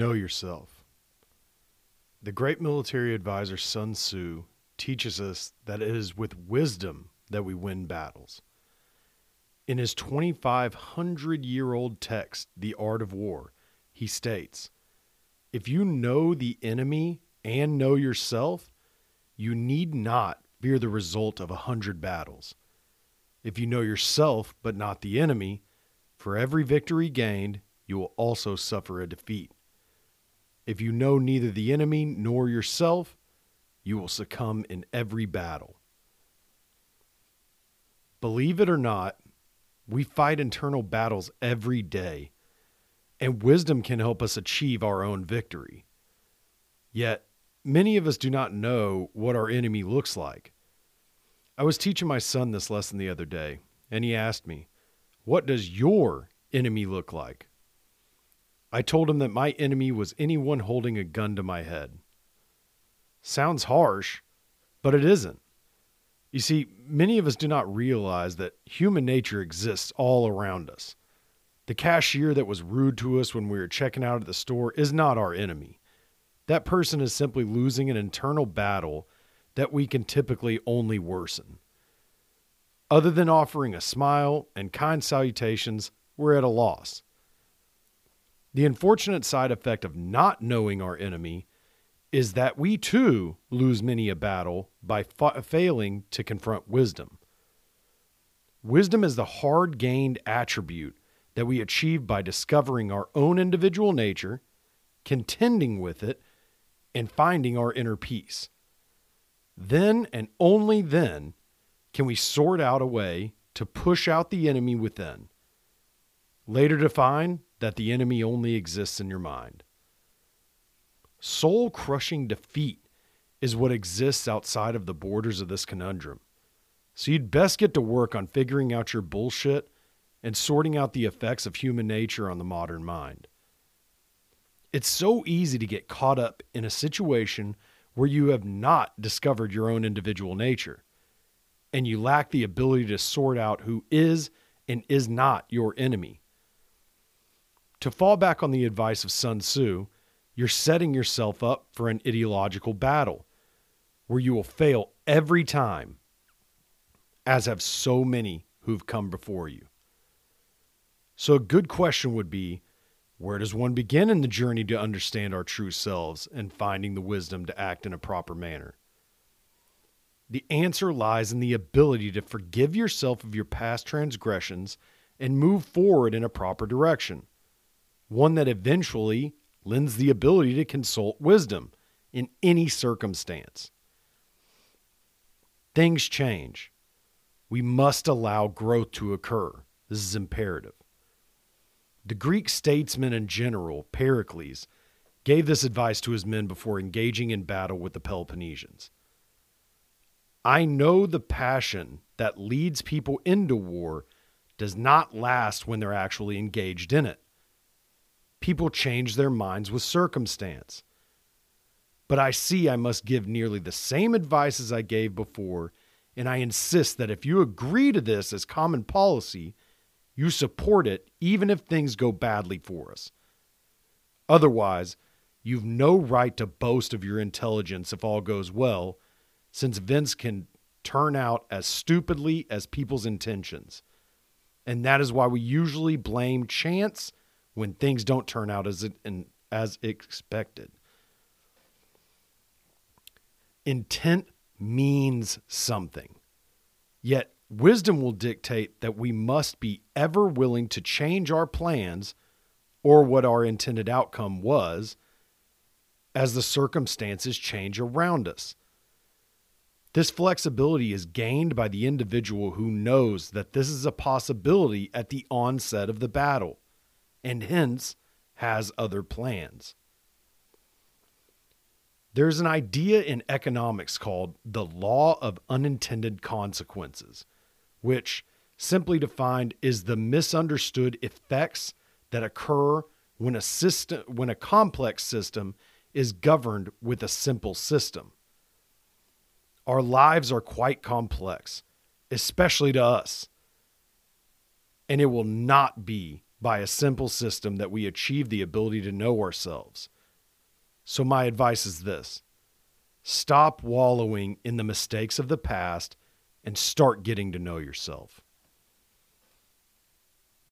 yourself. The great military advisor Sun Tzu teaches us that it is with wisdom that we win battles. In his 2,500 year old text, The Art of War, he states If you know the enemy and know yourself, you need not fear the result of a hundred battles. If you know yourself but not the enemy, for every victory gained, you will also suffer a defeat. If you know neither the enemy nor yourself, you will succumb in every battle. Believe it or not, we fight internal battles every day, and wisdom can help us achieve our own victory. Yet, many of us do not know what our enemy looks like. I was teaching my son this lesson the other day, and he asked me, What does your enemy look like? I told him that my enemy was anyone holding a gun to my head. Sounds harsh, but it isn't. You see, many of us do not realize that human nature exists all around us. The cashier that was rude to us when we were checking out at the store is not our enemy. That person is simply losing an internal battle that we can typically only worsen. Other than offering a smile and kind salutations, we're at a loss. The unfortunate side effect of not knowing our enemy is that we too lose many a battle by fa- failing to confront wisdom. Wisdom is the hard gained attribute that we achieve by discovering our own individual nature, contending with it, and finding our inner peace. Then and only then can we sort out a way to push out the enemy within. Later to find that the enemy only exists in your mind. Soul crushing defeat is what exists outside of the borders of this conundrum. So you'd best get to work on figuring out your bullshit and sorting out the effects of human nature on the modern mind. It's so easy to get caught up in a situation where you have not discovered your own individual nature and you lack the ability to sort out who is and is not your enemy. To fall back on the advice of Sun Tzu, you're setting yourself up for an ideological battle where you will fail every time, as have so many who've come before you. So, a good question would be where does one begin in the journey to understand our true selves and finding the wisdom to act in a proper manner? The answer lies in the ability to forgive yourself of your past transgressions and move forward in a proper direction one that eventually lends the ability to consult wisdom in any circumstance. Things change. We must allow growth to occur. This is imperative. The Greek statesman and general, Pericles, gave this advice to his men before engaging in battle with the Peloponnesians. I know the passion that leads people into war does not last when they're actually engaged in it people change their minds with circumstance. But I see I must give nearly the same advice as I gave before, and I insist that if you agree to this as common policy, you support it even if things go badly for us. Otherwise, you've no right to boast of your intelligence if all goes well, since events can turn out as stupidly as people's intentions. And that is why we usually blame chance when things don't turn out as it, as expected. Intent means something. Yet wisdom will dictate that we must be ever willing to change our plans or what our intended outcome was as the circumstances change around us. This flexibility is gained by the individual who knows that this is a possibility at the onset of the battle and hence has other plans. There's an idea in economics called the law of unintended consequences, which, simply defined, is the misunderstood effects that occur when a system when a complex system is governed with a simple system. Our lives are quite complex, especially to us. And it will not be by a simple system that we achieve the ability to know ourselves, So, my advice is this stop wallowing in the mistakes of the past and start getting to know yourself.